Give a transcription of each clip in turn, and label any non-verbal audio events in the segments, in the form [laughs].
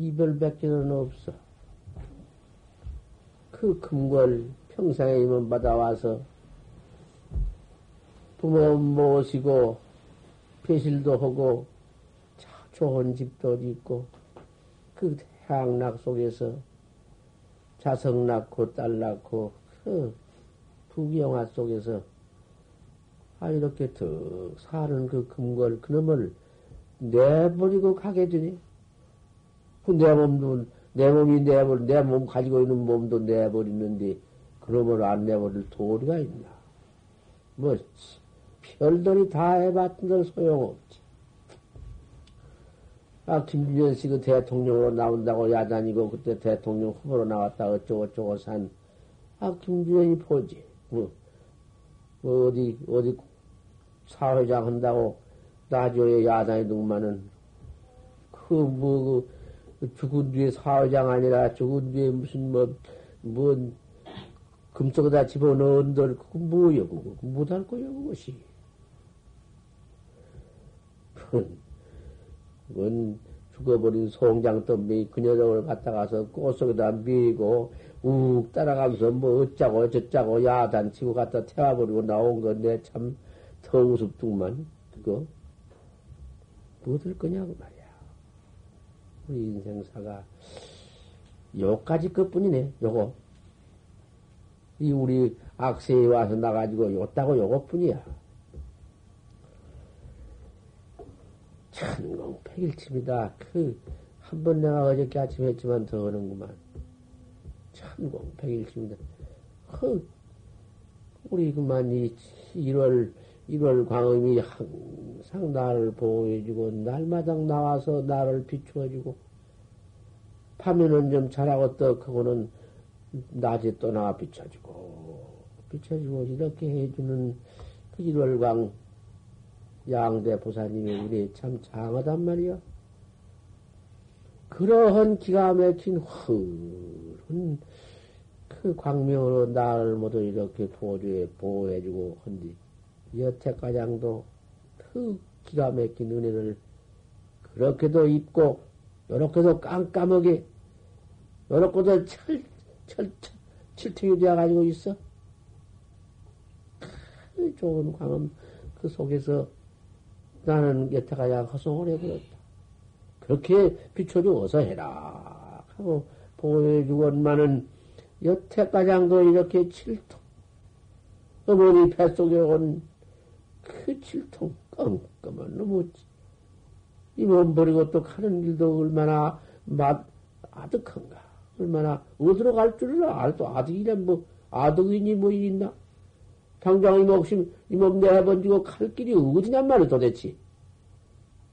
이별밖에는 없어. 그 금걸 평생에 임원 받아와서 부모 모시고 배실도 하고 좋은 집도 있고 그 향락 속에서 자석 낳고 딸 낳고 그 부귀영화 속에서 아 이렇게 더 사는 그 금걸 그놈을 내버리고 가게 되니 그 내 몸도 내 몸이 내버려 내몸 가지고 있는 몸도 내버리는데 그놈을 안 내버릴 도리가 있나 뭐 별들이 다 해봤는데 소용없지. 아 김준현 씨 그 대통령으로 나온다고 야단이고 그때 대통령 후보로 나왔다 어쩌고 저쩌고 산 아 김준현이 보지. 뭐, 뭐 어디 어디 사회장 한다고 나조에 야단이 등만은 그뭐 그 죽은 뒤에 사회장 아니라 죽은 뒤에 무슨 뭐, 뭔, 금속에다 집어넣은들, 그거 뭐여, 그거. 못할 거야, 그것이. [laughs] 그건 죽어버린 송장 덤비 그녀를 갖다 가서 꽃 속에다 미고 욱 따라가면서 뭐 어쩌고 저쩌고 야단치고 갖다 태워버리고 나온 건데 참 더 우습더만 그거 뭐될 거냐고 말이야. 우리 인생사가 요까지 것뿐이네, 요거. 이 우리 악세에 와서 나가지고 요따고 요것뿐이야. 천공 백일침이다. 그, 한 번 내가 어저께 아침에 했지만 더 하는구만. 천공 백일침이다. 그, 우리 그만 이 1월, 1월 광음이 항상 나를 보호해주고, 날마다 나와서 나를 비추어주고, 밤에는 좀 자라고 떡하고는 낮에 또 나와 비춰주고, 비춰주고, 이렇게 해주는 그 1월광 양대 보사님이 우리 참 장하단 말이야. 그러한 기가 막힌 흐른 그 광명으로 나를 모두 이렇게 보조해, 보호해주고 한디, 여태 가장도 그 기가 막힌 은혜를 그렇게도 입고, 요렇게도 깜깜하게, 요렇게도 철, 철, 철, 칠퉁이 되어가지고 있어. 그 좋은 광음 그 속에서 나는 여태 가장 허송을 해버렸다. 그렇게 비춰주고 어서 해라. 하고 보여주건만은 여태 가장도 이렇게 칠통, 어머니 뱃속에 온 그 칠통, 껌껌한 놈의 이몸 버리고 또 가는 길도 얼마나 맛, 아득한가. 얼마나 어디로 갈 줄을 알도 아득이냐, 뭐, 아득이니 뭐 있나? 당장 이몸, 이몸 내번지고 갈 길이 어디냔 말이야, 도대체.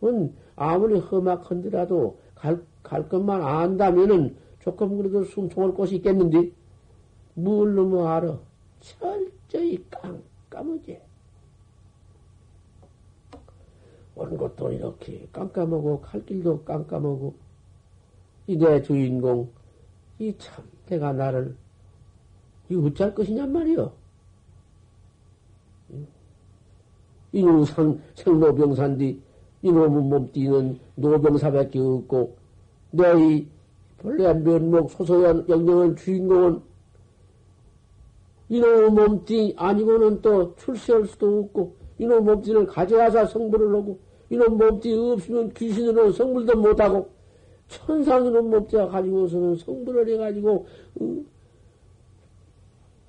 은 아무리 험악한데라도 갈, 갈 것만 안다면은 조금 그래도 숨통할 곳이 있겠는데, 뭘 너무 알아? 철저히 깜깜하지. 온 것도 이렇게 깜깜하고, 갈 길도 깜깜하고, 이 내 주인공, 이 참, 내가 나를, 이 어쩔 것이냔 말이여. 이놈 상, 생로병산디, 이놈의 몸띠는 노병사밖에 없고, 내이 본래 면목 소소한 영영한 주인공은 이놈의 몸띠 아니고는 또 출세할 수도 없고, 이놈 몸띠를 가져와서 성불을 하고, 이놈 몸띠 없으면 귀신으로 성불도 못하고, 천상이놈 몸띠가 가지고서는 성불을 해가지고, 응?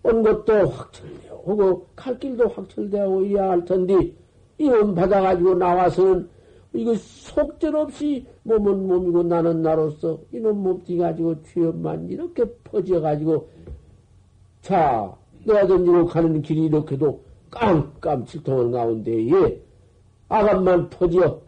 온 것도 확철되어 오고, 갈 길도 확철되어 이야 할 텐데, 이놈 받아가지고 나와서는 이거 속절없이 몸은 몸이고 나는 나로서 이놈 몸띠 가지고 취업만 이렇게 퍼져가지고 자 내가 던지고 가는 길이 이렇게도 깜깜 칠통한 가운데에 아감만 퍼져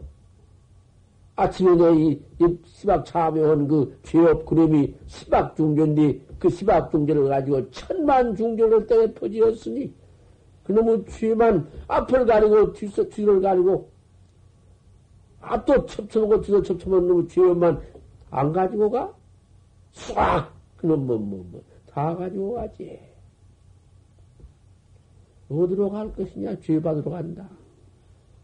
아침에 내이 이 시박 참여한 그 죄업 그림이 시박 중전인데 그 시박 중전을 가지고 천만 중전을 때에 퍼지었으니 그놈의 죄만 앞을 가리고 뒤를 가리고 앞도 첩첩하고 뒤도 첩첩한 놈의 죄만 안 가지고 가? 싹! 그놈 뭐, 뭐, 뭐, 다 가지고 가지. 어디로 갈 것이냐? 죄 받으러 간다.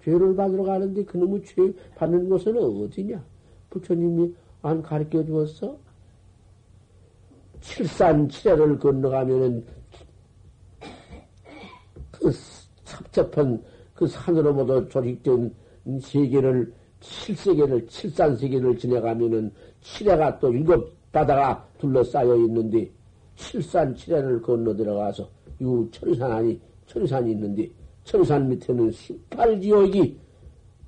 죄를 받으러 가는데 그놈의 죄 받는 곳은 어디냐? 부처님이 안 가르쳐 주었어? 칠산 칠해를 건너가면은 그 섭섭한 그 산으로부터 조직된 세계를 칠세계를 칠산 세계를 지나가면은 칠해가 또 일곱 바다가 둘러싸여 있는데 칠산 칠해를 건너 들어가서 유 철산 아니 철산이 있는데 철산 밑에는 십팔 지옥이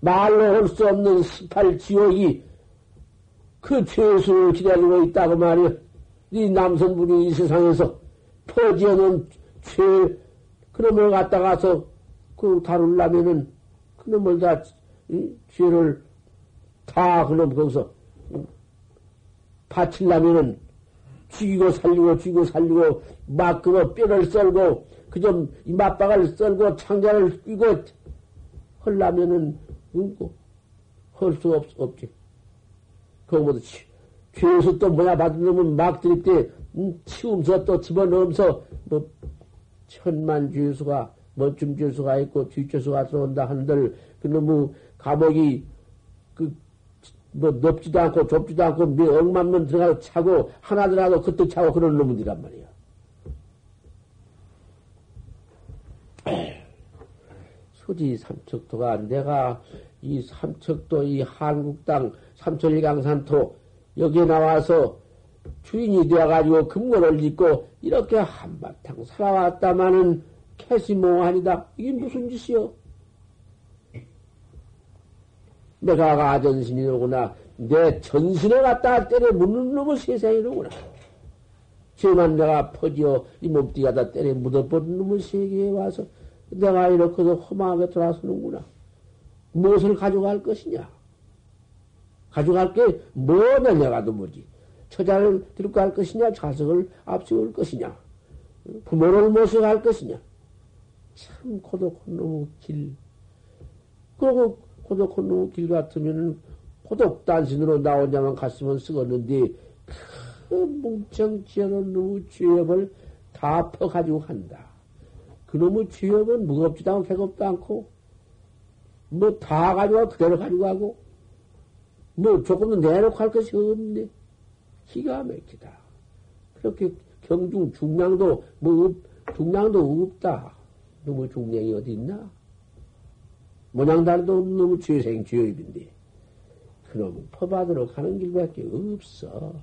말로 할 수 없는 십팔 지옥이 그 죄수를 기다리고 있다고 말이야. 이 남성분이 이 세상에서 퍼지어놓은 죄, 그놈을 갖다가서 그 다룰라면은 그놈을 다, 이, 죄를 다 그놈 거기서 바칠라면은 죽이고 살리고 죽이고 살리고 막 그거 뼈를 썰고 그 좀이 맞박을 썰고 창자를 끼고 헐라면은 할수 없, 없지. 그거보다 죄수 또 뭐야 받은 놈은 막 들일 때 음, 치우면서 또 집어넣으면서 뭐 천만 죄수가 멋진 죄수가 있고 뒷죄수가 들어온다 한들 그놈의 감옥이 그 뭐 넓지도 않고 좁지도 않고 몇 억만 명 들어가서 차고 하나더라도 그때 차고 그런 놈들이란 말이야. 수지 삼척도가 내가 이 삼척도 이 한국당 삼천리강산토 여기에 나와서 주인이 되어가지고 금고를 짓고 이렇게 한바탕 살아왔다마는 캐시몽아니다. 이게 무슨 짓이요? 내가 아전신이로구나. 내 전신에 갖다 때려 묻는 놈의 세상이로구나. 죄만 내가 퍼지어 이 몸띠가 다 때려 묻어버린 놈의 세계에 와서 내가 이렇게 험하게 돌아서는구나. 무엇을 가져갈 것이냐? 가져갈 게 뭐냐, 내가도 뭐지. 처자를 들고 갈 것이냐, 자석을 앞세울 것이냐, 부모를 모셔갈 것이냐. 참 고독한 놈의 길. 그리고 고독한 놈의 길 같으면은 고독 단신으로 나 혼자만 갔으면 쓰겠는데, 그 뭉청 지어놓은 놈의 죄업을 다 퍼가지고 간다. 그놈의 죄업은 무겁지도 않고 배겁도 않고, 뭐 다 가지고 그대로 가지고 가고, 뭐 조금 더 내놓고 할 것이 없네. 기가 막히다. 그렇게 경중 중량도 뭐 중량도 없다. 너무 중량이 어디 있나? 모양달도 너무 죄생 죄입인데 그놈 퍼받으러 가는 길밖에 없어.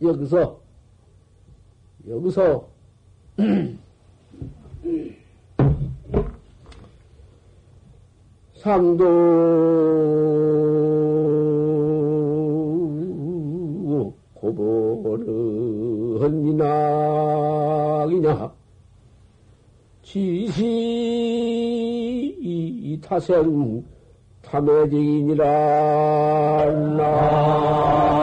여기서 여기서 [clears throat] 상도 고보는 이낙이냐? 지시 타생 탐해직이니라. 나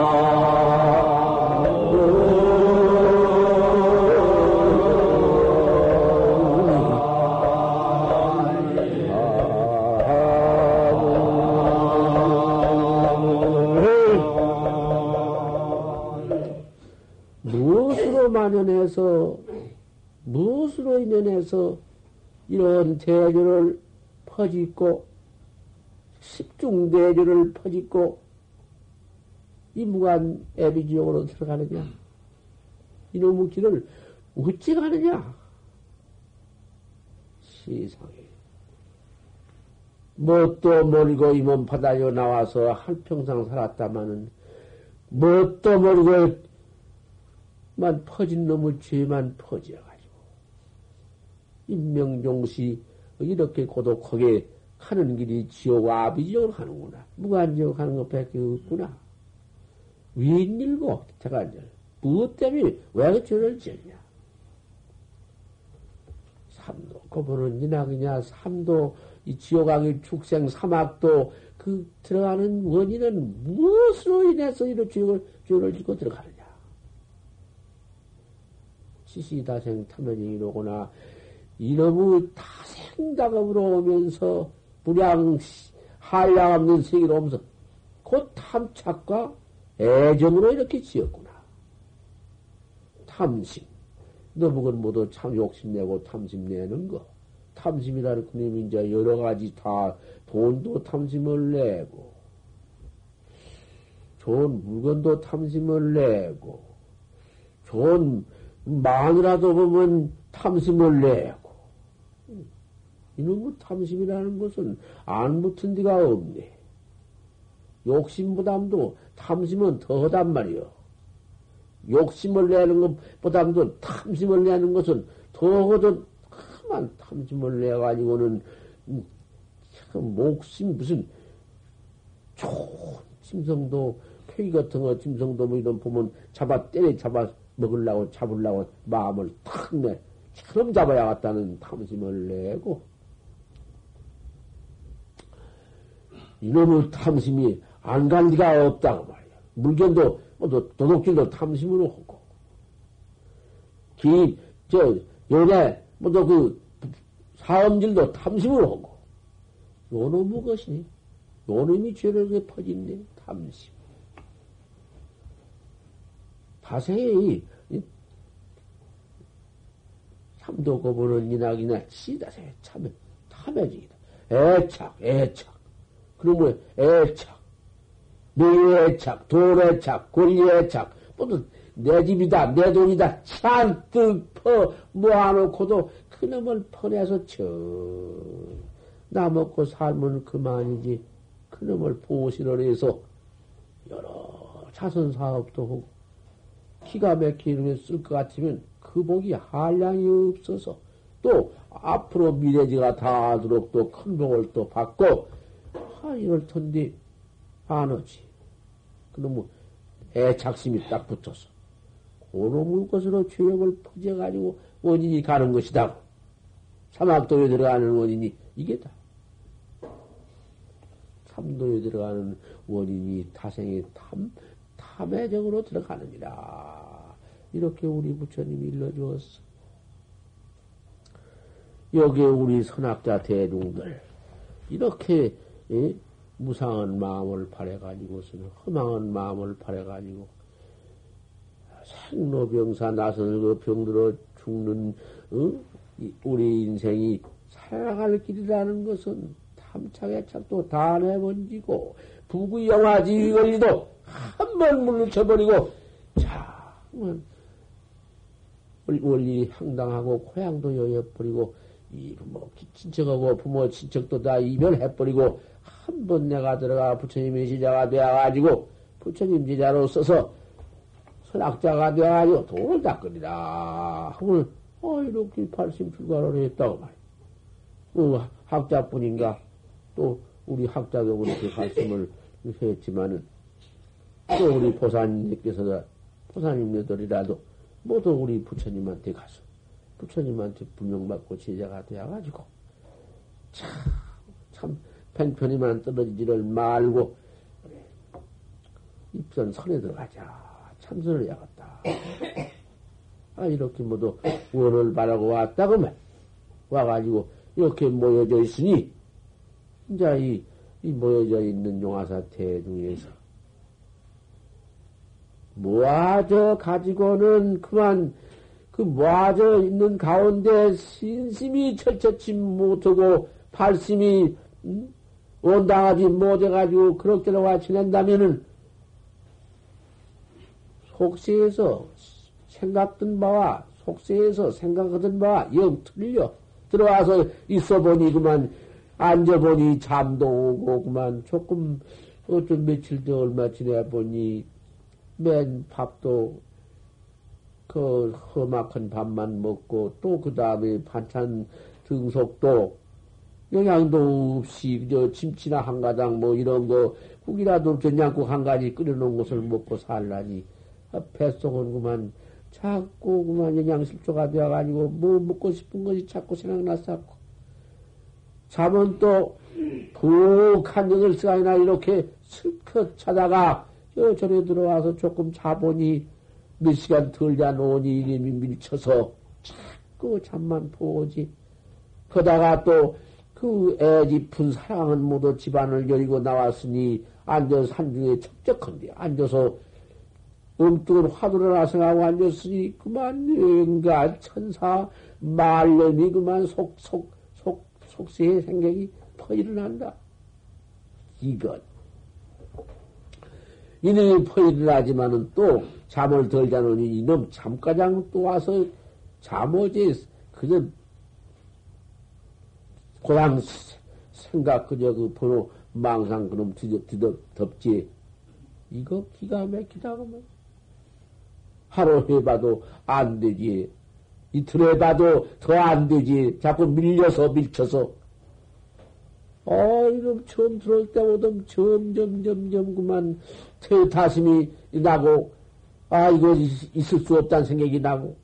만연해서 무엇으로 인연해서 이런 대조를 퍼짓고 십중대조를 퍼짓고 이 무관 애비지옥으로 들어가느냐? 이놈의 길을 어찌 가느냐? 세상에 뭣도 모르고 이 몸 바다에 나와서 한평생 살았다마는 뭣도 모르고 만 퍼진 놈의 죄만 퍼져가지고 인명종시 이렇게 고독하게 가는 길이 지옥 아비지옥으로 가는구나. 무간지옥 가는 것밖에 없구나. 웬일고 대간절 무엇 때문에 왜 죄를 지었냐? 삼도 고보는 이낙이냐 삼도 이 지옥왕의 축생 사막도 그 들어가는 원인은 무엇으로 인해서 이런 죄를 죄를 짓고 들어가느냐? 시시다생 탐연이로구나. 이놈의 다생작업으로 오면서 불량, 한량 없는 세계로 오면서 곧 탐착과 애정으로 이렇게 지었구나. 탐심. 너무건 모두 참 욕심내고 탐심내는 거. 탐심이라는 그놈이 이제 여러 가지 다 돈도 탐심을 내고, 좋은 물건도 탐심을 내고, 좋은 마누라도 보면 탐심을 내고, 이놈의 탐심이라는 것은 안 붙은 데가 없네. 욕심보담도 탐심은 더하단 말이요. 욕심을 내는 것보담도 탐심을 내는 것은 더하던 그만 탐심을 내가지고는 참 목심 무슨 좋은 짐승도 폐기 같은 거 짐승도 뭐 이런 보면 잡아 때려 잡아 먹으려고 잡으려고 마음을 탁 내. 처럼 잡아야겠다는 탐심을 내고 이놈의 탐심이 안 갈 리가 없다고 말이야. 물건도 뭐 도둑질도 탐심으로 하고 기, 저, 연애, 뭐 또 그 사음질도 탐심으로 하고 요놈의 것이니 요놈이 죄를 그 퍼진네 탐심. 다생이 참도 거부는 이낙이나 시다세 참해 탐해지기다. 애착, 애착. 그러면 애착, 내 애착, 돈 애착, 권리 애착, 모두 내 집이다, 내 돈이다, 잔뜩 퍼 모아놓고도 그놈을 퍼내서 저, 나 먹고 살면 그만이지. 그놈을 보시를 해서 여러 자선 사업도 하고 기가 막히게 쓸것 같으면 그 복이 한량이 없어서 또 앞으로 미래지가 다하도록 또 큰 복을 또 받고 아 이럴 텐데 안 오지. 그놈의 애착심이 딱 붙어서 그놈의 것으로 죄역을 퍼져가지고 원인이 가는 것이다. 사막도에 들어가는 원인이 이게 다. 삼도에 들어가는 원인이 타생의 탐, 탐의적으로 들어가느니라. 이렇게 우리 부처님이 일러주었어. 여기에 우리 선학자 대중들, 이렇게, 예? 무상한 마음을 바래가지고서는, 허망한 마음을 바래가지고, 생로병사 나서는 그 병들어 죽는, 어? 우리 인생이 살아갈 길이라는 것은 탐착의 착도 다 내번지고, 부구영화지위 권리도 한 번 물리쳐버리고, 자, 원리 황당하고 고향도 여여버리고, 이 부모 친척하고 부모 친척도 다 이별해버리고, 한 번 내가 들어가 부처님의 제자가 되어가지고, 부처님 제자로 써서 선악자가 되어가지고 돈을 닦으리라. 하면, 어, 이렇게 발심 출가를 했다고 말이야. 어, 학자뿐인가? 또, 우리 학자도 그렇게 [laughs] 말씀을 했지만은, 또 우리 보사님께서, 보사님들이라도 모두 우리 부처님한테 가서, 부처님한테 분명받고 제자가 되어가지고, 참, 참, 팽편이만 떨어지지를 말고, 입선 선에 들어가자. 참선을 해야겠다. 아, 이렇게 모두 원을 바라고 왔다고 말. 와가지고, 이렇게 모여져 있으니, 이제 이, 이 모여져 있는 용화사 대중에서, 모아져 가지고는 그만, 그 모아져 있는 가운데 신심이 철저치 못하고, 발심이, 음? 원당하지 못해가지고, 그렇게로 와 지낸다면은, 속세에서 생각든 바와, 속세에서 생각하던 바와 영 틀려. 들어와서 있어 보니 그만 앉아 보니 잠도 오고 그만 조금 어떤 며칠 더 얼마 지내 보니 맨 밥도 그 험악한 밥만 먹고 또 그 다음에 반찬 등속도 영양도 없이 저 침치나 한 가당 뭐 이런 거 국이라도 전양국 한 가지 끓여놓은 것을 먹고 살라니. 아, 뱃속은 그만 자꾸 그만 영양실조가 되어가지고 뭐 먹고 싶은 것이 자꾸 생각났었고. 잠은 또 북한 여덟 시간이나 이렇게 슬컷 자다가 저 전에 들어와서 조금 자보니 몇 시간 덜 자놓으니 이름이 밀쳐서 자꾸 잠만 보지. 그러다가 또 그 애깊은 사랑은 모두 집안을 열고 나왔으니 앉아서 산중에 척적한데 앉아서 엉뚱한 화두를 나서하고 앉았으니 그만 인가 천사 말년이 그만 속속 속 속세의 생각이 퍼 일어난다. 이것 이놈이 포일을 하지만은 또 잠을 덜 자느니 이놈 잠가장 또 와서 잠오지. 그저 고향 생각 그저 그 번호 망상 그놈 뒤덮, 뒤덮 덮지. 이거 기가 막히다 그러면 하루 해봐도 안 되지. 이틀 해봐도 더 안 되지. 자꾸 밀려서 밀쳐서. 아 이놈 처음 들어올 때보다 점점 점점 그만 태타심이 나고 아 이거 있을 수 없다는 생각이 나고.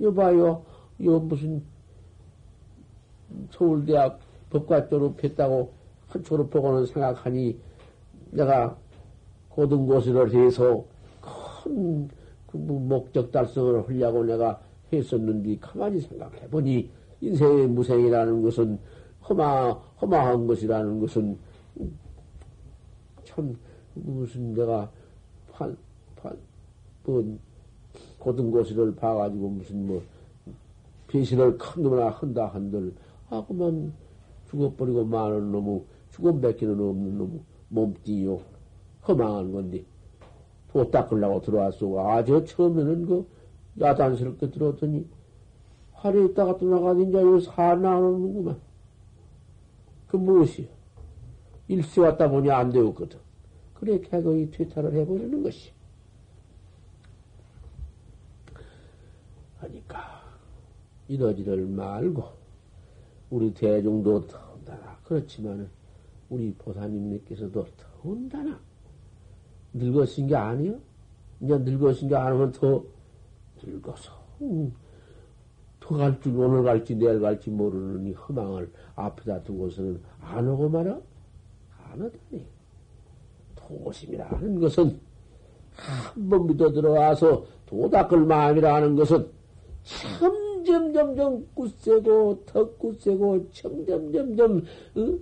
여봐요. 이거 무슨 서울대학 법과 졸업했다고 한 졸업하고는 생각하니 내가 고등고시를 해서 큰그뭐 목적 달성을 하려고 내가 했었는데 가만히 생각해 보니 인생의 무생이라는 것은 허마 허마한 것이라는 것은 참 무슨 내가 판 판 뭐 고등고시를 봐가지고 무슨 뭐 배신을 큰 놈이나 한다 한들 하고만 죽어버리고 많은 놈의 죽음 뱉기는 없는 놈의 몸띠요 허망한 건데 도 닦으려고 들어왔어. 아, 저 처음에는 그 야단스럽게 들었더니 하루에 있다가 떠나가니 이제 여기 사 나오는구만. 그 무엇이요? 일세 왔다 보니 안 되었거든. 그래, 개거의 퇴타를 해버리는 것이. 하니까, 이러지를 말고, 우리 대중도 더운다나. 그렇지만은, 우리 보사님께서도 더운다나. 늙으신 게 아니요? 이제 늙으신 게 아니면 더 늙어서, 음, 더갈 줄, 오늘 갈지, 내일 갈지 모르는 이 허망을 앞에다 두고서는 안 오고 말아? 안 오다니. 도심이라는 것은 한 번 믿어 들어와서 도닦을 마음이라는 것은 점점 점점 굳세고 더 굳세고 점점 점점 어?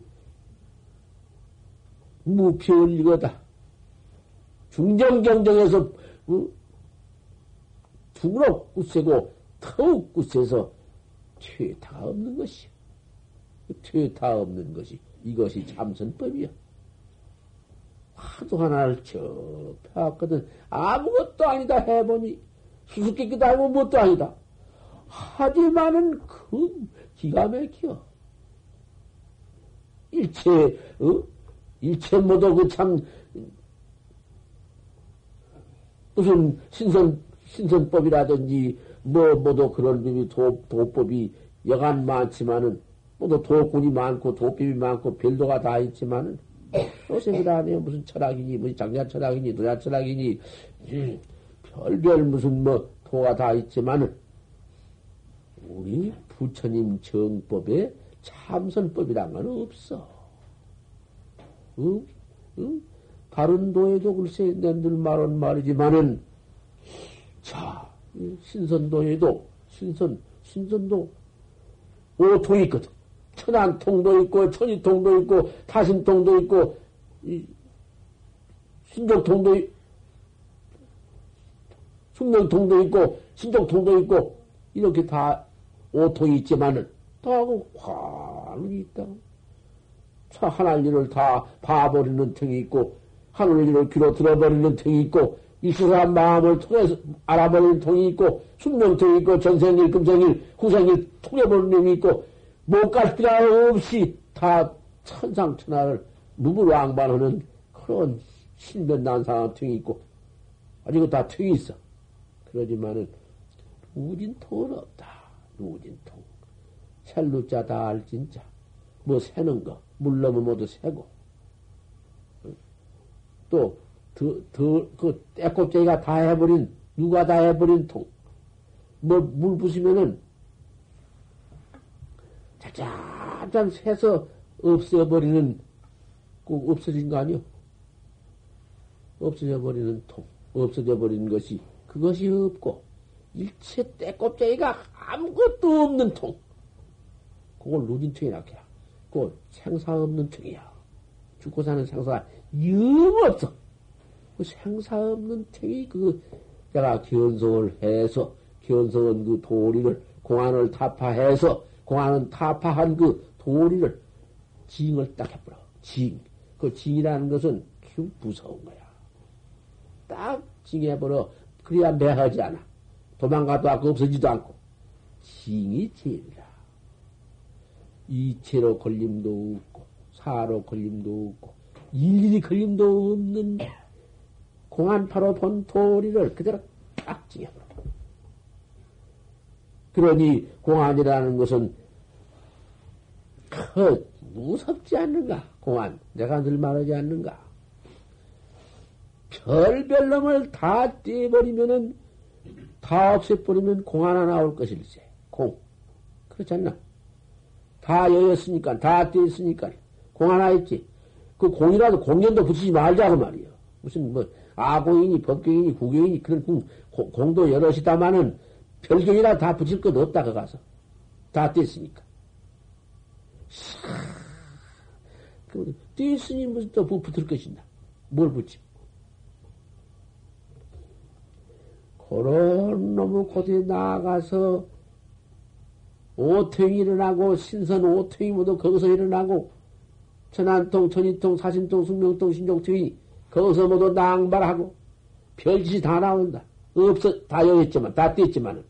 무표일거다. 중정경정에서 어? 두그러 굳세고 더욱 굳세서 퇴타가 없는 것이요. 퇴타 없는 것이 이것이 참선법이야. 하도 하나를 저 펴왔거든. 아무것도 아니다 해보니 수수께끼도 아니고 뭣도 아니다. 하지만은 그 기가 막혀. 일체 어? 일체 모두 그 참 무슨 신선, 신선법이라든지, 뭐, 모두 그런 법이, 도, 도법이 여간 많지만은, 모두 도군이 많고, 도법이 많고, 별도가 다 있지만은, 요새이라 하네요. 무슨 철학이니, 무슨 장자 철학이니, 도자 철학이니, 음, 별별 무슨 뭐, 도가 다 있지만은, 우리 부처님 정법에 참선법이란 건 없어. 응? 응? 다른 도에도 글쎄 낸들 말은 말이지만은 자 신선도에도 신선 신선도 오통이 있거든. 천안통도 있고 천이통도 있고 타신통도 있고 이 신족통도 숙명통도 있고 신족통도 있고 이렇게 다 오통이 있지만은 다하고 화는 있다. 차 하나의 일을 다 봐버리는 틈이 있고 하늘 일을 귀로 들어버리는 통이 있고, 이수사한 마음을 통해서 알아버리는 통이 있고, 숙명통이 있고, 전생일, 금생일, 후생일 통해버리는 놈이 있고, 못갈 필요 없이 다 천상천하를 무불왕반하는 그런 신변난상한 통이 있고, 아직 다 통이 있어. 그러지만은, 누진통은 없다. 누진통. 셀루자 다 알진자. 뭐 새는 거, 물 넘으면 모두 새고. 또, 더, 더, 그, 떼껍데기가 다 해버린, 누가 다 해버린 통. 뭐, 물 부시면은, 짜잔 새서 없애버리는, 꼭 없어진 거 아니요? 없어져 버리는 통, 없어져 버리는 것이, 그것이 없고, 일체 떼껍데기가 아무것도 없는 통. 그걸 누진 통이라 해야. 그걸 생사 없는 통이야. 죽고 사는 생사가 영 없어. 그 생사 없는 택이 그 내가 견성을 해서 견성은 그 도리를 공안을 타파해서 공안은 타파한 그 도리를 징을 딱 해버려. 징. 그 징이라는 것은 그 무서운 거야. 딱 징해버려. 그래야 매하지 않아. 도망가도 않고 없어지도 않고. 징이 제일이라. 이체로 걸림도 없고, 사로 걸림도 없고, 일일이 걸림도 없는 공안파로 본 도리를 그대로 딱 징해버려. 그러니 공안이라는 것은 그 무섭지 않는가? 공안. 내가 늘 말하지 않는가? 별별 놈을 다 떼버리면은, 다 없애버리면 공 하나 나올 것일세. 공. 그렇지 않나? 다 여였으니까, 다 떼었으니까, 공 하나 있지. 그 공이라도 공연도 붙이지 말자고 말이요. 무슨 뭐, 아공이니, 법경이니, 구경이니, 그런 공, 공도 여럿이다마는 별경이라 다 붙일 것 없다, 그 가서. 다 뗐으니까. 그, 뗐으니 무슨 또 붙을 것인가? 뭘 붙지? 그런 놈의 곳에 나가서 오통이 일어나고 신선 오통이 모두 거기서 일어나고 천안통, 천이통, 사신통, 숙명통, 신종통이 거기서 모두 낭발하고 별짓이 다 나온다. 없어 다 여했지만 다 뗐지만은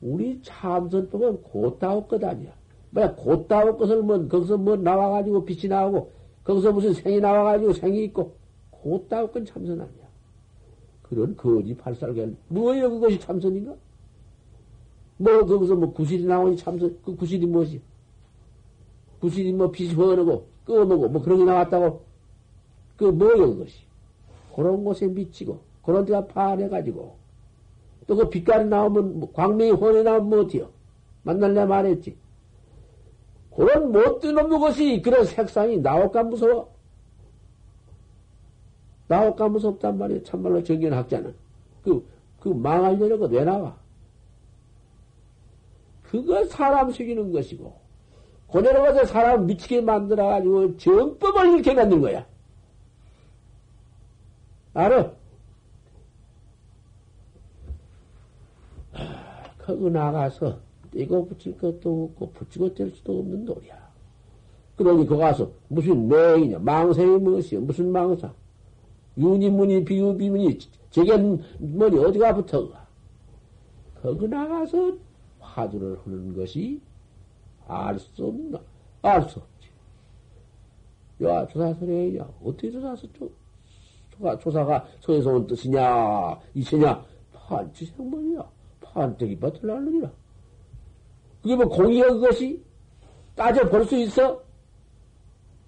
우리 참선 보면 곧다올 것 아니야. 뭐야 곧다올 것을 뭐 거기서 뭐 나와가지고 빛이 나오고 거기서 무슨 생이 나와가지고 생이 있고 곧다올 건 참선 아니야. 그런 거지 팔살견. 뭐예요, 그것이 참선인가? 뭐, 거기서 뭐 구실이 나오니 참선, 그 구실이 무엇이? 구실이 뭐 빛이 흐르고, 끄어먹고, 뭐 그런 게 나왔다고? 그 뭐예요, 그것이? 그런 곳에 미치고, 그런 데가 파해가지고, 또 그 빛깔이 나오면, 뭐 광명이 훤해 나오면 뭐 어때요? 만날래 말했지. 그런 못된 놈의 것이 그런 색상이 나올까 무서워? 나올까 무섭단 말이에요. 참말로 정견 학자는. 그, 그 망하려는 것 왜 나와? 그거 사람 속이는 것이고, 고대로 가서 사람 미치게 만들어가지고 정법을 이렇게 만든 거야. 알아? 거기 나가서 떼고 붙일 것도 없고 붙이고 뗄 수도 없는 놀이야. 그러니 거기 가서 무슨 맹이냐, 망생이 무엇이야, 무슨 망상. 유니문이 비유비문이 제겐 머리 어디가 붙어가? 거기 나가서 화두를 하는 것이 알 수 없나? 알 수 없지. 야, 조사설이야. 어떻게 조사서, 조, 조사, 조사가 서에서 온 뜻이냐, 이체냐? 판치생물이야. 판때기 밭을 날르니라. 그게 뭐 공이야, 그것이? 따져 볼 수 있어?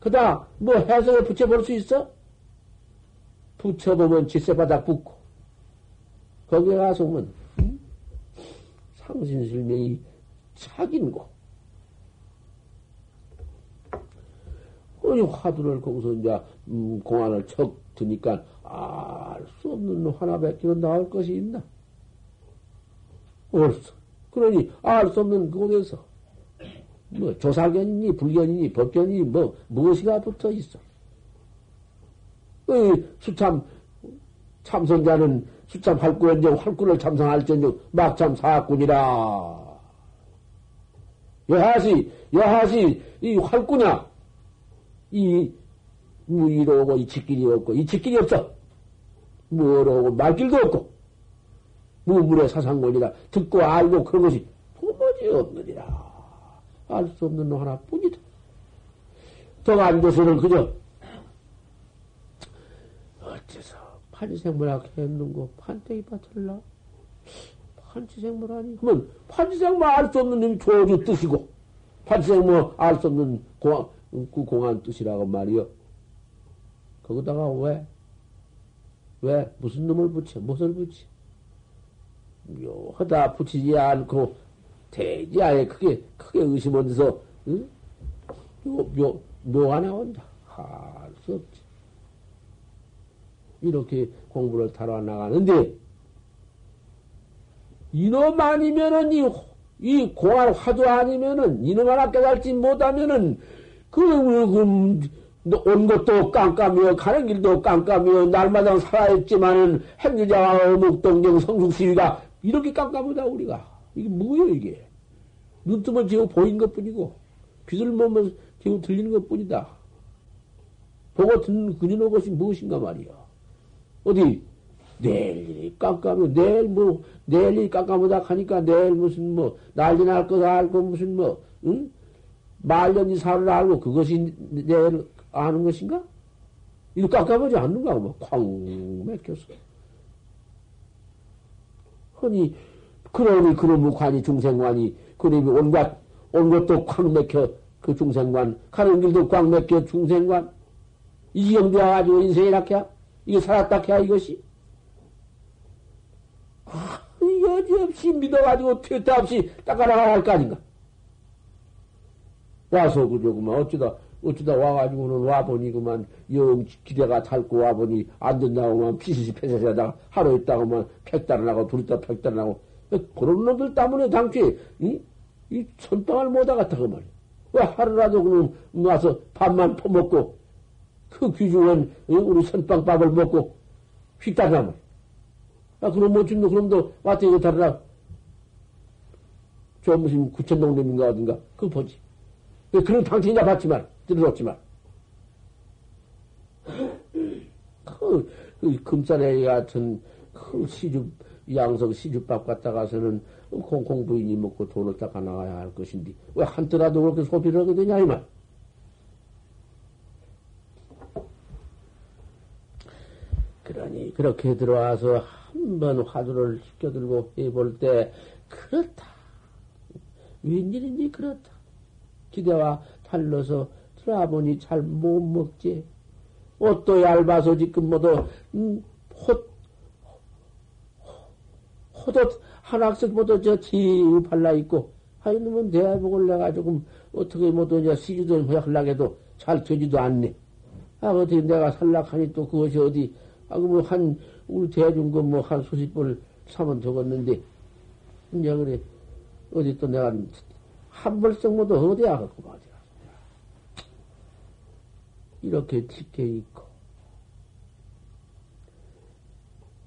그다, 뭐 해석에 붙여 볼 수 있어? 붙여보면 지세바닥 붙고, 거기에 가서 음? 상신실명이 착인고, 아니, 화두를 거기서 이제, 음, 공안을 척 드니까, 알 수 없는 하나밖에 나올 것이 있나? 없어. 그러니, 알 수 없는 그곳에서, 뭐, 조사견이니, 불견이니, 법견이니, 뭐, 무엇이가 붙어 있어. 그 수참 참선자는 수참 활구연정 활구를 참선할전정 막참 사학군이라. 여하시 여하시 이 활구냐 이 무의로 오고 이 직길이 없고 이 직길이 없어 무어로 오고 말길도 없고 무물의 사상권이다 듣고 알고 그런 것이 도무지 없느니라 알 수 없는 놈 하나뿐이다 더 앉아서는 그저 판지생물학 했는거 판때기 밭을라? 판지생물하니? 그러면 판지생물 알 수 없는 놈이 조주 뜻이고 판지생물 알 수 없는 공안, 그 공안 뜻이라고 말이요. 거기다가 왜? 왜? 무슨 놈을 붙여? 무엇을 붙여? 묘하다 붙이지 않고 대지 아예 크게 크게 의심하면서 응? 묘, 묘, 묘가 나온다. 할 수 없지. 이렇게 공부를 타러 나가는데, 이놈 아니면은, 이, 이 공안 화두 아니면은, 이놈 하나 깨달지 못하면은, 그, 그, 온 것도 깜깜이요, 가는 길도 깜깜이요, 날마다 살아있지만은, 행주자와 어묵동정 성숙시위가 이렇게 깜깜하다, 우리가. 이게 뭐예요, 이게? 눈뜨면 지금 보인 것 뿐이고, 귀를 보면 지금 들리는 것 뿐이다. 보고 듣는 그녀의 것이 무엇인가 말이야. 어디, 내일 일이 깜깜해. 내일 뭐, 내일 일이 깜깜하다 하니까 내일 무슨 뭐, 난리 날 것 알고 무슨 뭐, 응? 말년이 살을 알고 그것이 내일 아는 것인가? 이거 깜깜하지 않는가? 뭐, 쾅 맥혔어. 흔히, 그러니, 그러면 관이 중생관이, 그러니 온갖, 온 것도 쾅 맥혀, 그 중생관, 가는 길도 꽉 맥혀 중생관. 이 지경 되어가지고 인생이 이렇게, 이게 살았다 해야 이것이. 아, 여지없이 믿어가지고 퇴타 없이 닦아나가야 거 아닌가? 와서 그러구만. 어쩌다, 어쩌다 와가지고는 와보니 그만 영 기대가 닳고 와보니 안 된다고만 피시시 패세하다가 하루 있다가만 팩달을 고둘 있다 팩달을 하고 그런 놈들 때문에 당초에 이, 이 선빵을 못 하겠다 그 말이야. 왜 하루라도 그럼 와서 밥만 퍼먹고 그 귀중한 우리 선빵밥을 먹고 말이야. 아, 그럼 뭐 준노 그럼도 왔다 이거 다르라. 저 무슨 구천동님인가 어딘가 그거 보지. 그런 당신이나 받지만 들어줬지만 그, 그 금산에 같은 그 시주 양성 시주밥 갖다 가서는 공공 부인이 먹고 돈을 닦아 나가야 할 것인데 왜 한때라도 그렇게 소비를 하게 되냐 이 말. 그러니 그렇게 들어와서 한 번 화두를 시켜들고 해볼 때 그렇다. 웬일인지 그렇다. 기대와 달러서 들어보니 잘 못 먹지. 옷도 얇아서 지금 뭐도 음, 호, 호도 한학석 뭐도 저 지우 발라 있고 하이놈은 대목을 내가 조금 어떻게 뭐도 이제 시주도 해도 잘 되지도 않네. 아 어떻게 내가 살락하니 또 그것이 어디 아 그 뭐 한 우리 대중금 뭐한 수십 불 사면 적었는데 이제 그래 어디 또 내가 한 벌씩 뭐도 어디야 갖고 말이야. 이렇게 지켜 있고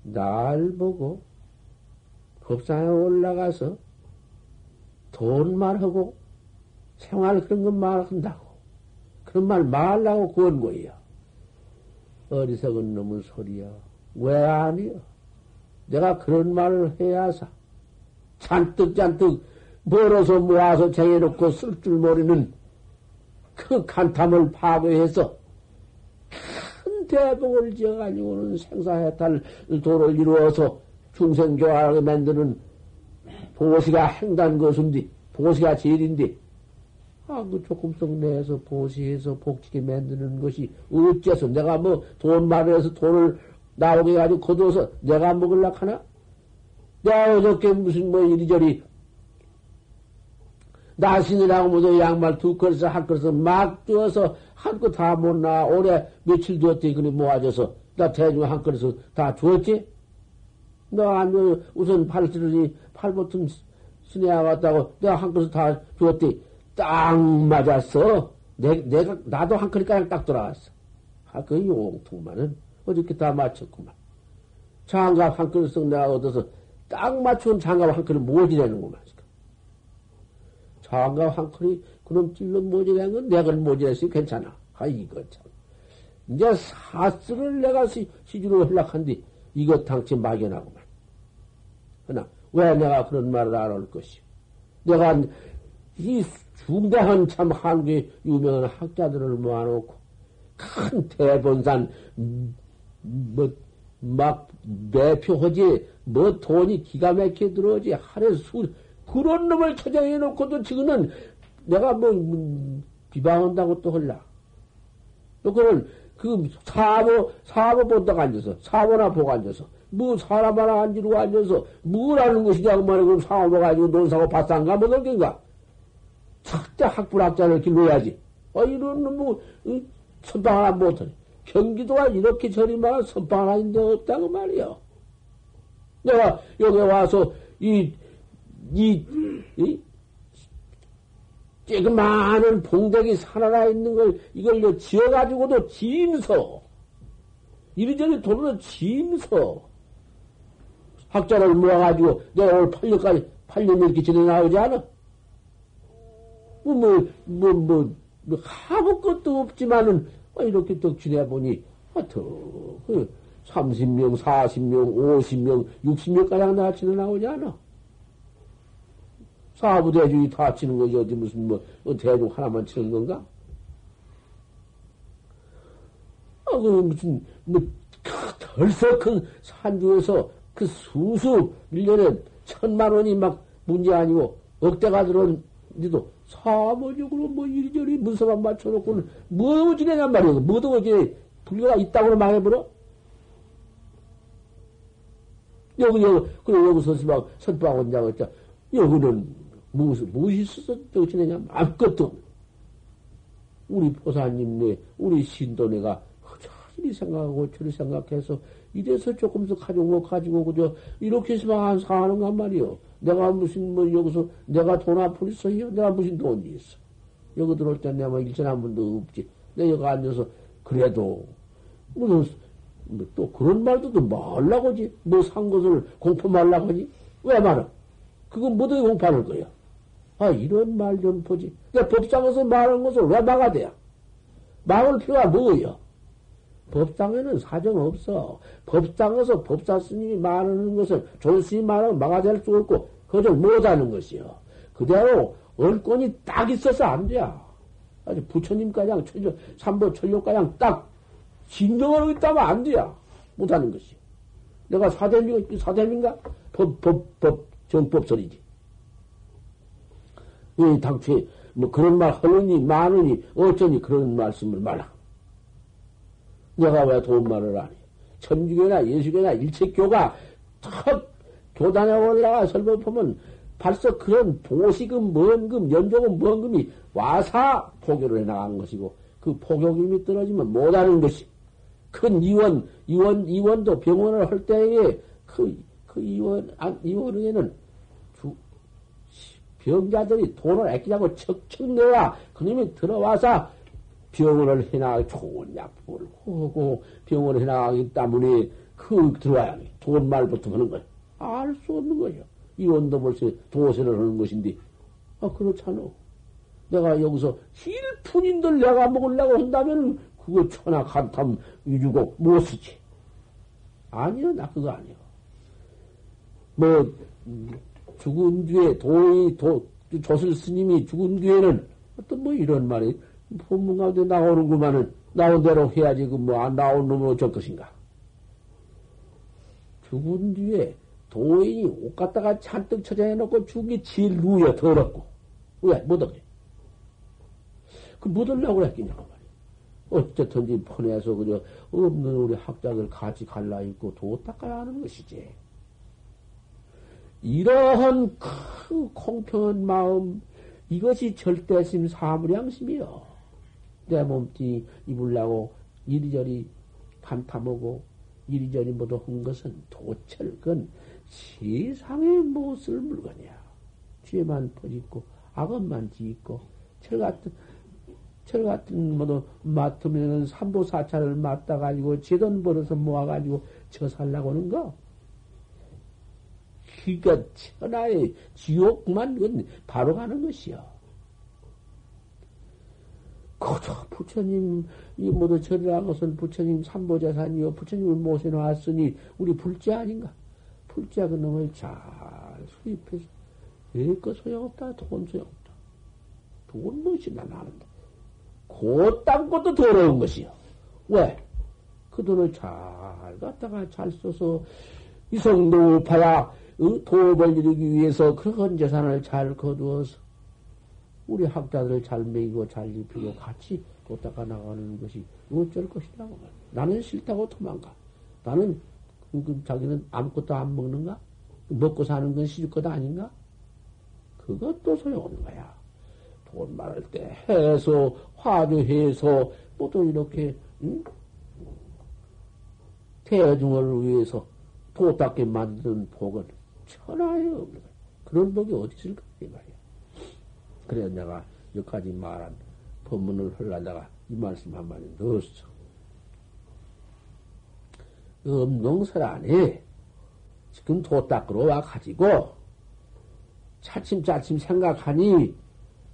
날 보고 법상에 올라가서 돈 말하고 생활 그런 것 말한다고 그런 말 말라고 구한 거예요. 어리석은 놈의 소리야. 왜 아니요? 내가 그런 말을 해야사. 잔뜩 잔뜩 멀어서 모아서 쟁여놓고 쓸 줄 모르는 그 간탐을 파괴해서 큰 대복을 지어가지고는 생사해탈 도를 이루어서 중생교화하게 만드는 보시가 행단 것인데, 보시가 제일인데, 아, 그 조금씩 내서 보시해서 복지게 만드는 것이 어째서 내가 뭐 돈 마련해서 돈을 나오게 해가지고 거둬서 내가 먹을라 하나? 내가 어저께 무슨 뭐 이리저리 나신이라고 모두 양말 두 그릇을 한 그릇을 막 주어서 한거다못 나. 올해 며칠 두었더니 그니 모아져서 나 대중 한 그릇을 다 주었지? 너안 줘. 우선 팔찌를 팔보튼 스네아 왔다고 내가 한 그릇 다 주었더니 딱 맞았어. 내, 내가, 나도 한 그릇가량 딱 돌아왔어. 아, 그 용통만은 어저께 다 맞췄구만. 장갑 한 그릇 씩 내가 얻어서 딱 맞춘 장갑 한 그릇 모지라는구만. 장갑 한 컬이 그놈 찔러 모지라는 건 내가 모지라으니 괜찮아. 아, 이거 참. 이제 사스를 내가 시, 시주로 연락한뒤 이것 당치 막연하구만. 그러나, 왜 내가 그런 말을 안 할 것이? 내가 이 중대한 참 한국의 유명한 학자들을 모아놓고, 큰 대본산, 뭐, 막, 매표하지, 뭐 돈이 기가 막히게 들어오지, 하루에 수, 그런 놈을 처장해 놓고도 지금은 내가 뭐, 뭐 비방한다고 또 헐라. 또 그걸 그 사보 사보 본다고 앉아서 사보나 보고 앉아서 뭐 사람 하나 앉으고 앉아서 뭐라는 것이냐 그 말에 그럼 상호 가지고 논사고 바상가 뭐 그런가 작자 학불학자를 길러야지. 아 이런 놈뭐 선방 하나 못하네. 경기도가 이렇게 저리만 선방 하나인데 없다고 말이야. 내가 여기 와서 이 이, 이, 그 많은 봉덕이 살아나 있는 걸, 이걸 지어가지고도 짐서. 이리저리 도는 짐서. 학자를 모아가지고 내가 오늘 8년까지, 8년 이렇게 지내 나오지 않아? 뭐, 뭐, 뭐, 뭐, 뭐 아무 것도 없지만은, 아, 이렇게 또 지내보니, 아, 더, 그, 30명, 40명, 50명, 60명 가량 나치는 나오지 않아. 사부대중이 다 치는 거지. 어디 무슨 뭐, 뭐 대중 하나만 치는 건가? 아, 그 무슨, 뭐, 덜썩 큰 산중에서 그 수수, 1년에 천만 원이 막 문제 아니고 억대가 들어온데도 사모적으로 뭐 이리저리 문서만 맞춰놓고는 뭐 어지내냔 말이야. 뭐도 어지내. 불교가 있다고 망해버려? 여기, 여기, 그리고 여기서 막 선방 원장 했자. 여기는 무엇, 무엇이 있어서 어지내냐? 아무것도 없네. 우리 보사님 네, 우리 신도네가 이리 생각하고 저리 생각해서 이래서 조금 더 가지고 가지고 그저 이렇게 해서만 사는 간 말이요. 내가 무슨 뭐 여기서 내가 돈 앞을 있어요. 내가 무슨 돈이 있어. 여기 들어올 때 내가 뭐 일전 한 번도 없지. 내 여기 앉아서 그래도 무슨 뭐또 그런 말도 또 말라고 하지. 뭐 산 것을 공포 말라고 하지. 왜 말아? 그건 뭐든 공포하는 거야. 아 이런 말 좀 보지. 내 법상에서 말한 것을 왜 막아대야? 막을 필요가 뭐예요? 법당에는 사정 없어. 법당에서 법사 스님이 말하는 것을 존 스님 말하면 막아낼 수 없고 그저 못하는 것이요. 그대로 얼권이 딱 있어서 안 돼. 아주 부처님가량 천조, 삼보 천룡가량 딱 진정하고 있다면 안 돼야. 못하는 것이. 내가 사대민, 사대민가? 법, 법, 법, 정법설이지. 이 당초에 뭐 그런 말 하느니 많으니 어쩌니 그런 말씀을 말라. 내가 왜 돈 말을 안 해? 천주교나 예수교나 일체교가 턱 교단에 올라가 설법하면 벌써 그런 보시금, 먼금, 연조금, 먼금이 와사 포교를 해나간 것이고 그 포교금이 떨어지면 못하는 것이 큰 이원, 이원, 이원도 병원을 할 때에 그, 그 이원, 아, 이원에는 주, 병자들이 돈을 아끼자고 척척 내야 그놈이 들어와서 병원을 해나 좋은 약품을 하고 병원을 해나가기 때문에 그 들어와야 돼. 돈 말부터 하는 거야. 알 수 없는 거죠. 이원도 벌써 도세를 하는 것인데. 아, 그렇잖아. 내가 여기서 힐푼인들 내가 먹으려고 한다면 그거 천하 간탐 위주고 못 쓰지. 아니요, 나 그거 아니요. 뭐, 죽은 뒤에 도의, 도, 조슬 스님이 죽은 뒤에는 어떤 뭐 이런 말이 본문 가운데 나오는구만은 나온 대로 해야지 그 뭐 안 나온 놈은 어쩔 것인가. 죽은 뒤에 도인이 옷 갖다가 잔뜩 게 제일 누여 더럽고 왜 못하게 그 묻으려고 그랬겠냐고 말이야. 어쨌든지 폰에서 그저 없는 우리 학자들 같이 갈라 있고 도 닦아야 하는 것이지. 이러한 큰 공평한 마음 이것이 절대심 사무량심이요. 내 몸뚱이 입으려고 이리저리 감타먹고 이리저리 모두 한 것은 도철 건 세상에 못쓸 물건이야. 죄만 퍼짓고 악업만 짓고 철 같은 철 같은 모두 맡으면은 삼보사찰을 맡다 가지고 제 돈 벌어서 모아 가지고 저 살라고 하는 거. 기가 천하의 지옥만 바로 가는 것이요. 그저 부처님 이 모두 절이라는 것은 부처님 삼보자산이요 부처님을 모셔놓았으니 우리 불제 아닌가? 불제 그놈을 잘 수입해서 왜그 소용없다 돈 소용없다 돈 무엇이 나 나는데 곧땅 것도 더러운 것이요 왜? 그 돈을 잘 갖다가 잘 써서 이성도 파야 어? 도업을 이루기 위해서 그런 재산을 잘 거두어서 우리 학자들을 잘 먹이고 잘 입히고 같이 도닦아 나가는 것이 어쩔 것이라고 말. 나는 싫다고 도망가. 나는 그, 그, 자기는 아무것도 안 먹는가? 먹고 사는 건 시집 것 아닌가? 그것도 소용없는 거야. 돈 많을 때 해서 화주해서 모두 이렇게 응? 대중을 위해서 도닦게 만든 복은 천하에. 그런 복이 어디 있을까? 이 말이야. 그래 내가 여기까지 말한 법문을 흘러다가 이 말씀 한마디 넣었어. 음동설 안에 지금 도 닦으러 와가지고 차츰차츰 생각하니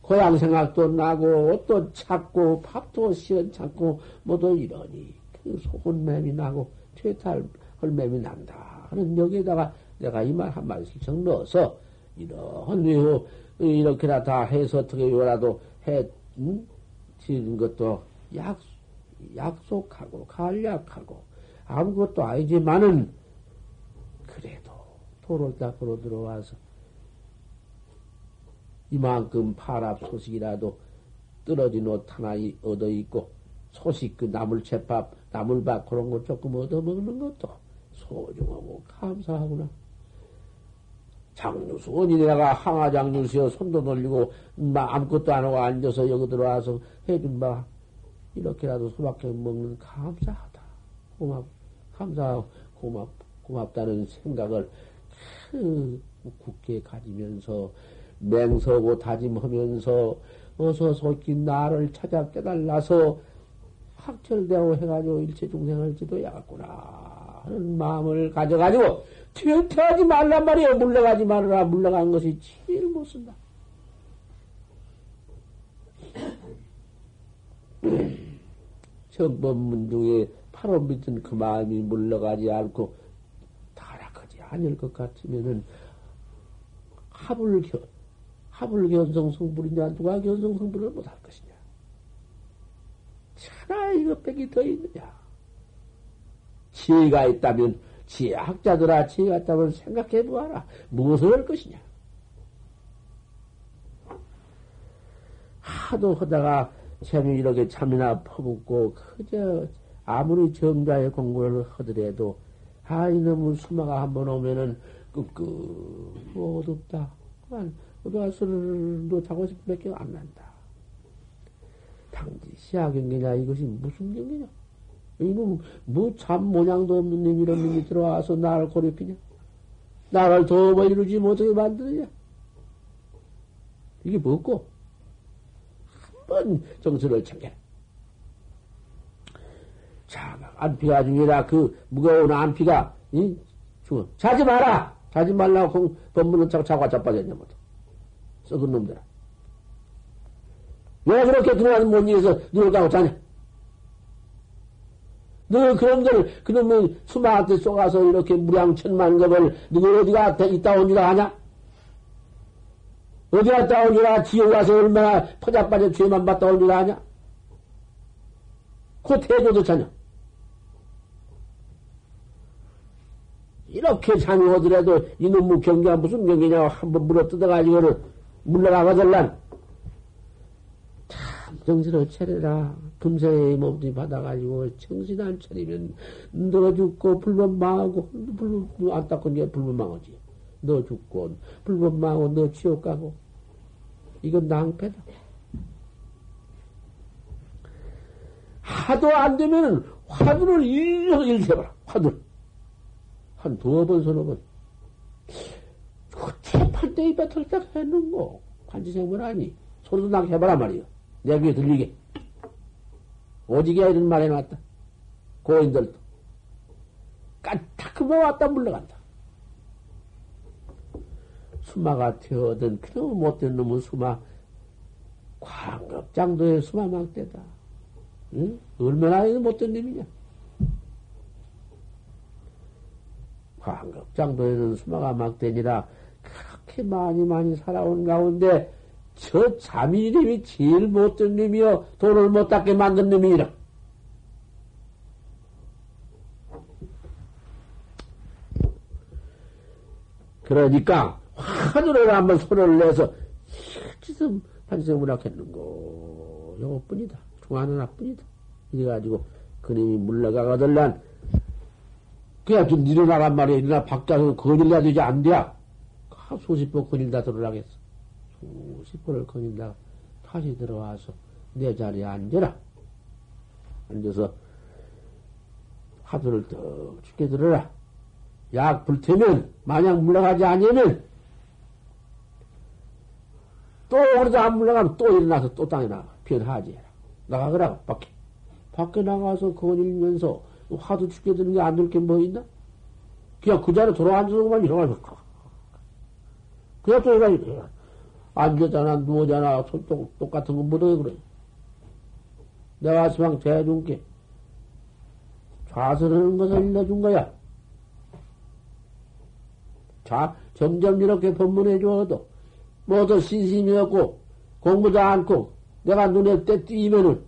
고향 생각도 나고 옷도 찾고 밥도 시원찮고 뭐도 이러니 그 속은 맴이 나고 퇴탈 헐 맴이 난다. 하는 여기에다가 내가 이 말 한마디씩 넣어서 이런 외호 이렇게나 다 해서 어떻게 요라도 해 응? 지는 것도 약 약속하고 간략하고 아무것도 아니지만은 그래도 도를 닦으로 들어와서 이만큼 파랍 소식이라도 떨어진 옷 하나 얻어 있고 소식 그 나물 채밥 나물밥 그런 거 조금 얻어 먹는 것도 소중하고 감사하구나. 장류수원이 내가 항아 장류수여 손도 돌리고 아무것도 안 하고 앉아서 여기 들어와서 해준 바 이렇게라도 수밖에 먹는 감사하다. 고맙, 감사, 고맙, 고맙다는 생각을 그 굳게 가지면서 맹서고 다짐하면서 어서 속히 나를 찾아 깨달라서 학철대오 해가지고 일체 중생을 지도해야겠구나 하는 마음을 가져가지고 퇴퇴하지 말란 말이에요. 물러가지 말아라. 물러간 것이 제일 못 쓴다. [clears throat] 정법문 중에 바로 믿은 그 마음이 물러가지 않고 타락하지 않을 것 같으면은 합을 겨, 합을 견성 성불이냐 누가 견성 성불을 못할 것이냐 차라리 이거 빽이 더 있느냐 지혜가 있다면 지혜 학자들아 지혜가 있다면 생각해 보아라 무엇을 할 것이냐 하도 하다가 참 이렇게 참이나 퍼붓고 그저 아무리 정자의 공부를 하더라도 아 이놈의 수마가 한번 오면은 끄끄 뭐 어둡다. 그만 어두와서도 자고 싶은 밖에 안 난다. 당지 시야 경계냐 이것이 무슨 경계냐? 이놈 뭐참 모양도 없는 놈 이런 놈이 들어와서 나를 고립히냐? 나를 더 이루지 못하게 만드느냐? 이게 뭐고? 번 정신을 챙겨. 자, 안피가 중이라 그 무거운 안피가, 이, 죽어. 자지 마라! 자지 말라고 법문을 자고 자고 자빠졌냐, 뭐. 썩은 놈들아. 왜 그렇게 들어가는 못 일에서 누굴 가고 자냐? 너 그런들, 그놈의 수마한테 쏘가서 이렇게 무량천만 겁을 누구 어디가 있다 온 줄 아냐? 어디 갔다 오니라 지옥 가서 얼마나 퍼자빠져 죄만 받다 올줄 아냐? 그 태도도 전혀. 이렇게 자녀하더라도 이놈의 경계가 무슨 경계냐 한번 물어 뜯어가지고는 물러가거들란 참 정신을 차려라 금세의 몸이 받아가지고 정신 안 차리면 너 죽고 불법 망하고 불법 안 닦은 게 불법 망하지 너 죽고 불법 망하고 너 지옥 가고 이건 낭패다. 하도 안 되면 화두를 일려서 일세봐라. 화두를. 한 두어 번, 서너 번. 그때 때 입에 털딱 했는 거. 관지생물 아니. 소리도 나게 해봐라 말이요. 내 귀에 들리게. 오지게 이런 말 해놨다. 고인들도. 까딱 모았다 물러간다. 수마가 되어든 그놈 못된 놈은 수마 광급장도의 수마 막대다. 응? 얼마나 못된 놈이냐? 광급장도에는 수마가 막대니라 그렇게 많이 많이 살아온 가운데 저 자미님이 제일 못된 놈이여 돈을 못 닦게 만든 놈이라. 그러니까 하늘을 한번 손을 내서 짓음 판생문학 했는거 요것뿐이다. 중하는 하뿐이다. 이래가지고 그님이 물러가거들란 그야 좀 일어나란 말이야. 일어나 밖에서 거닐다 되지 안 돼야. 수십 번 거닐다 들어라겠어. 수십 번을 거닐다 다시 들어와서 내 자리에 앉아라. 앉아서 하두를 떡 죽게 들어라. 약 불태면 만약 물러가지 않으면 또 그러다 안 물러가면 또 일어나서 또 땅에 나가. 변하지. 나가거라, 밖에. 밖에 나가서 거닐면서 화두 죽게 되는 게 안 될 게 뭐 있나? 그냥 그 자리에 돌아앉아서만 일어나서 그냥 또 일어나지. 앉았잖아, 누워잖아, 손톱 똑같은 거 못해, 그래. 내가 시방 대중께 좌선하는 것을 일러준 거야. 자, 점점 이렇게 법문해 줘도, 모두 신심이 없고, 공부도 않고, 내가 눈에 떼 띄면은,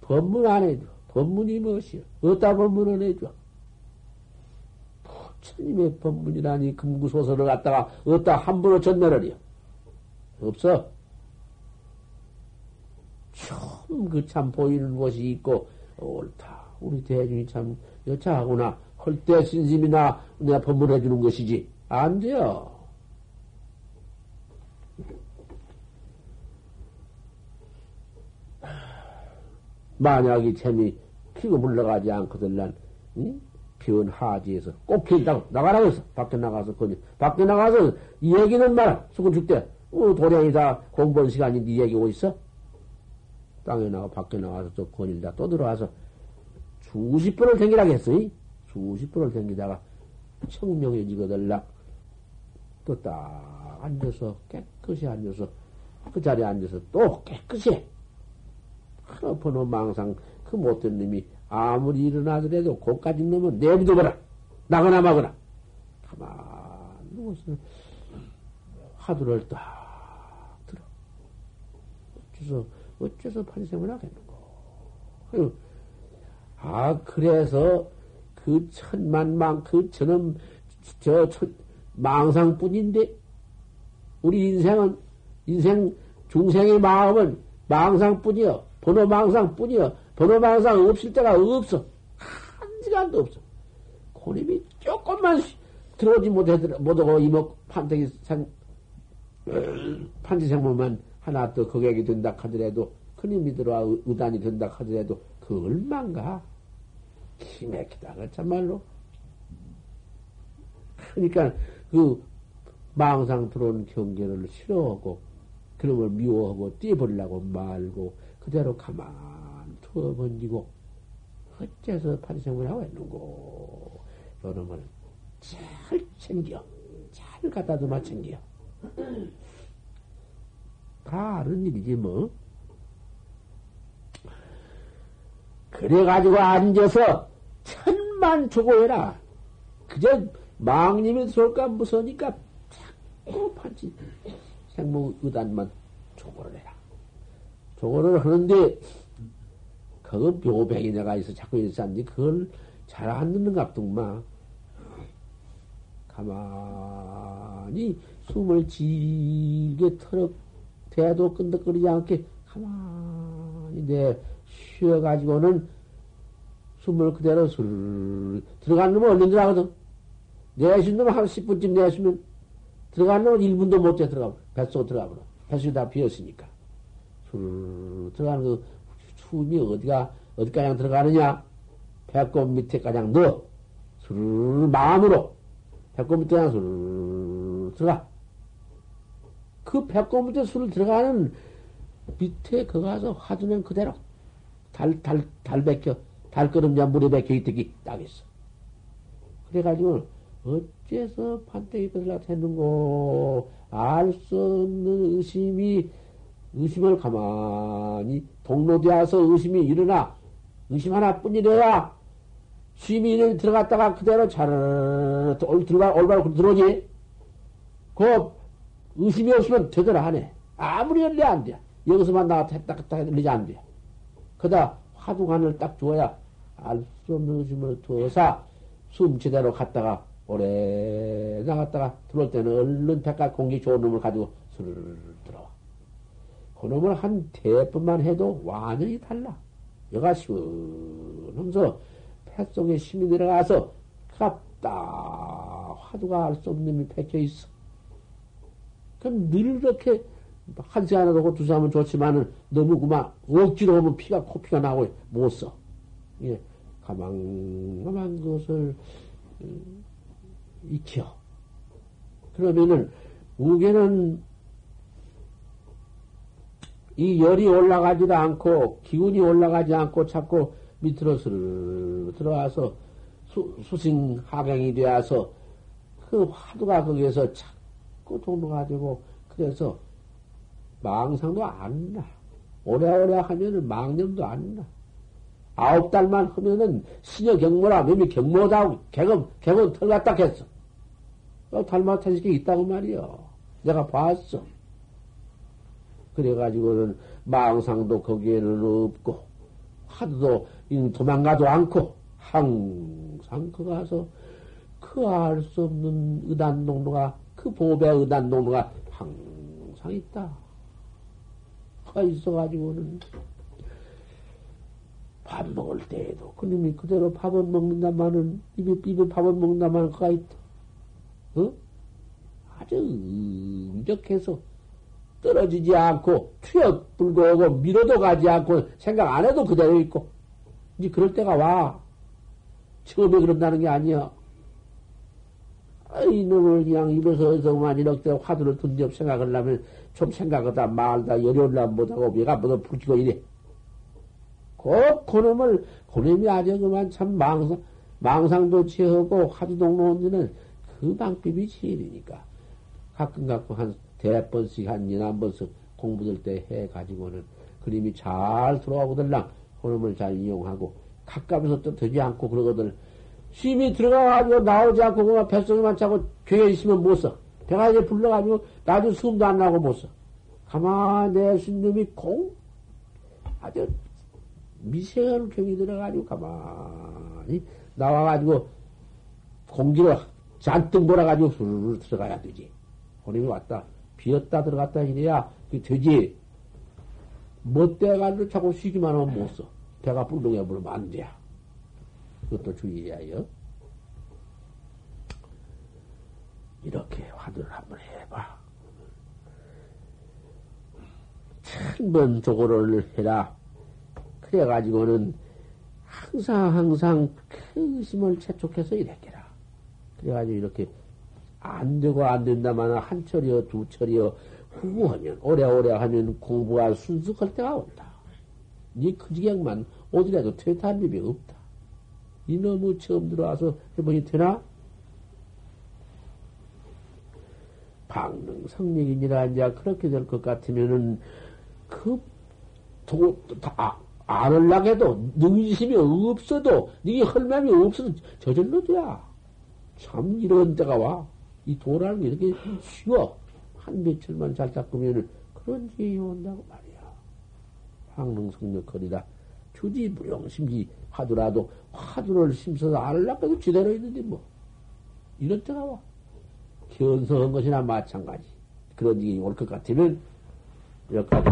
법문 안 해줘. 법문이 무엇이야? 어디다 법문을 해줘? 부처님의 법문이라니 금구소설을 갖다가 어디다 함부로 전멸하려? 없어. 참, 그 참 보이는 곳이 있고, 옳다. 우리 대중이 참 여차하구나. 헐때 신심이나 내가 법문해 주는 것이지. 안 돼요. 만약 이 잼이 피고 물러가지 않거든, 난, 응? 비온 하지에서 꼭 길다고 나가라고 했어. 밖에 나가서, 거기, 밖에 나가서 이 얘기는 말아. 수군 죽대. 어, 도량이다 공부한 시간이 네 얘기 오 있어? 땅에 나가, 밖에 나가서 또 거닐다 또 들어와서 수십 번을 댕기라고 했어. 이? 수십 번을 댕기다가 청명해지거들락 또 딱 앉아서 깨끗이 앉아서 그 자리에 앉아서 또 깨끗이 하나번호 망상 그 못된 놈이 아무리 일어나더라도 고까지 놈은 내비둬봐라 나거나 마거나 가만 누워서 화두를 딱 어째서 어째서 판생을 하겠는고 아 그래서 그 천만망 그 저놈 저 천, 망상뿐인데 우리 인생은 인생 중생의 마음은 망상뿐이여 번호 망상뿐이여 번호 망상 없을 때가 없어. 한 시간도 없어. 고님이 조금만 들어오지 못하더라 못하고 이목 판때기 생 판지 생물만 하나 더 거객이 된다 하더라도 그님이 들어와 의단이 된다 하더라도 그 얼만가? 기맥히다. 그 참말로. 그러니까 그 망상 들어온 경계를 싫어하고 그런 걸 미워하고 띄버리려고 말고 그대로 가만 두어 번지고 어째서 판생을 하고 있는고. 요놈을 잘 챙겨. 잘 갖다 두마 챙겨 다 아는 일이지 뭐 그래가지고 앉아서 천만 조고해라 그저 망님이 들어올까 무서우니까 자꾸 판치 생목 의단만 조고를 해라. 조고를 하는데 그건 묘백이 내가 있어 자꾸 있었는데 그걸 잘 안 듣는 갑둥마. 가만히 숨을 질게 털어 대도 끈덕거리지 않게 가만히 내 쉬어가지고는 숨을 그대로 술 들어가는 놈은 얼른 들어가거든. 내쉬는 놈은 한 10분쯤 내쉬면 들어가는 놈은 1분도 못돼 들어가. 뱃속 들어가 버려. 뱃속이 다 비었으니까. 술 들어가는 그 숨이 어디가, 어디까지 들어가느냐? 배꼽 밑에 가장 넣어. 술 마음으로. 배꼽 밑에 가장 술 들어가. 그 배꼽 밑에 술 들어가는 밑에 거 가서 화두는 그대로 달, 달, 달 bek혀, 달걸음자 물에 bek혀 있더기 딱 있어. 그래가지고 어째서 판때기 들라 했는고? 알 수 없는 의심이 의심을 가만히 동로되어서 의심이 일어나. 의심 하나뿐이래야 시민을 들어갔다가 그대로 잘 들어가 올바로 들어오지 그 의심이 없으면 되더라 하네 아무리 열려 안 돼. 여기서만 나갔다 했다 갔다 열리지 안 돼. 그다 화두간을 딱 주어야 알 수 없는 의심을 두어서 숨 제대로 갔다가 오래 나갔다가 들어올 때는 얼른 백각 공기 좋은 놈을 가지고 스르르 들어와. 그 놈을 한 대뿐만 해도 완전히 달라. 여가 시원하면서 폐 속에 힘이 들어가서 갑다 화두가 알 수 없는 놈이 패켜 있어. 늘 그렇게 한 시간이라도 하고 두 시간은 좋지만은 너무 그만 억지로 하면 피가 코피가 나고 못 써. 예, 가망가망 그것을 음, 익혀. 그러면은, 우개는 이 열이 올라가지도 않고, 기운이 올라가지 않고 자꾸 밑으로 들어와서 수, 수신 하강이 되어서 그 화두가 거기에서 자꾸 도노가지고, 그래서 망상도 안 나. 오래오래 하면은 망념도 안 나. 아홉 달만 하면은 신여 경모라 몸이 경모다 개금 개금 털갔다 했어. 어, 닮아타는 게 있다고 말이요. 내가 봤어. 그래가지고는 망상도 거기에는 없고 하도 도망가도 않고 항상 그 가서 그 알 수 없는 의단동로가 그 보배 의단 동로가 항상 있다. 가 있어가지고는 밥 먹을 때에도 그님이 그대로 밥은 먹는다마는 입에 입에 밥은 먹는다마는 그가 있다. 어? 아주 응적해서 떨어지지 않고 튀어 불고 오고 밀어도 가지 않고 생각 안 해도 그대로 있고 이제 그럴 때가 와. 처음에 그런다는 게 아니야. 아, 이놈을 그냥 입에서 어서만 이렇게 화두를 둔적 생각을 하면 좀 생각하다 말다 열려올라 못하고 얘가 뭐가 부지고 이래. 꼭 그놈을, 그놈이 아주 그만 참 망상, 망상도 취하고 화두동 놓는 그 방법이 제일이니까. 가끔 가끔 한 대번씩 한 이한 번씩 공부될 때 해가지고는 그림이 잘 들어가거들랑 그놈을 잘 이용하고 가까이서 또 되지 않고 그러거든. 힘이 들어가가지고 나오지 않고 그만 뱃속에만 차고 괴에 있으면 못 써. 배가 이제 불러가지고 나도 숨도 안 나고 못 써. 가만히 내 신놈이 공 아주 미세한 경이 들어가지고 가만히 나와가지고 공기를 잔뜩 몰아가지고 후루루 들어가야 되지. 혼임이 왔다. 비었다 들어갔다 이래야 그 되지. 못돼가지고 자꾸 쉬기만 하면 못 써. 배가 불덩해 버리면 안 돼. 그것도 주의해야요. 이렇게 화두를 한번 해봐. 천번 조고를 해라. 그래가지고는 항상 항상 큰 의심을 채촉해서 이랬게라. 그래가지고 이렇게 안 되고 안 된다만 한 철이여 두 철이여 후하면 오래오래 하면 공부가 순숙할 때가 온다. 니 그지경만 오더라도 퇴탄 법이 없다. 이놈의 처음 들어와서 해보니 되나? 방능 성력이니라 이제 그렇게 될 것 같으면은 그 도, 다, 안을락 해도, 능심이 없어도, 니게 헐맘이 없어도 저절로 돼야. 참, 이런 때가 와. 이 도라는 게 이렇게 쉬워. 한 며칠만 잘 닦으면 그런 지이 온다고 말이야. 황능성력 거리다. 주지 무용심지 하더라도 화두를 심서서 알라고 해도 지대로 있는데 뭐. 이런 때가 와. 견성한 것이나 마찬가지. 그런 일이 올 것 같으면, 여기까지.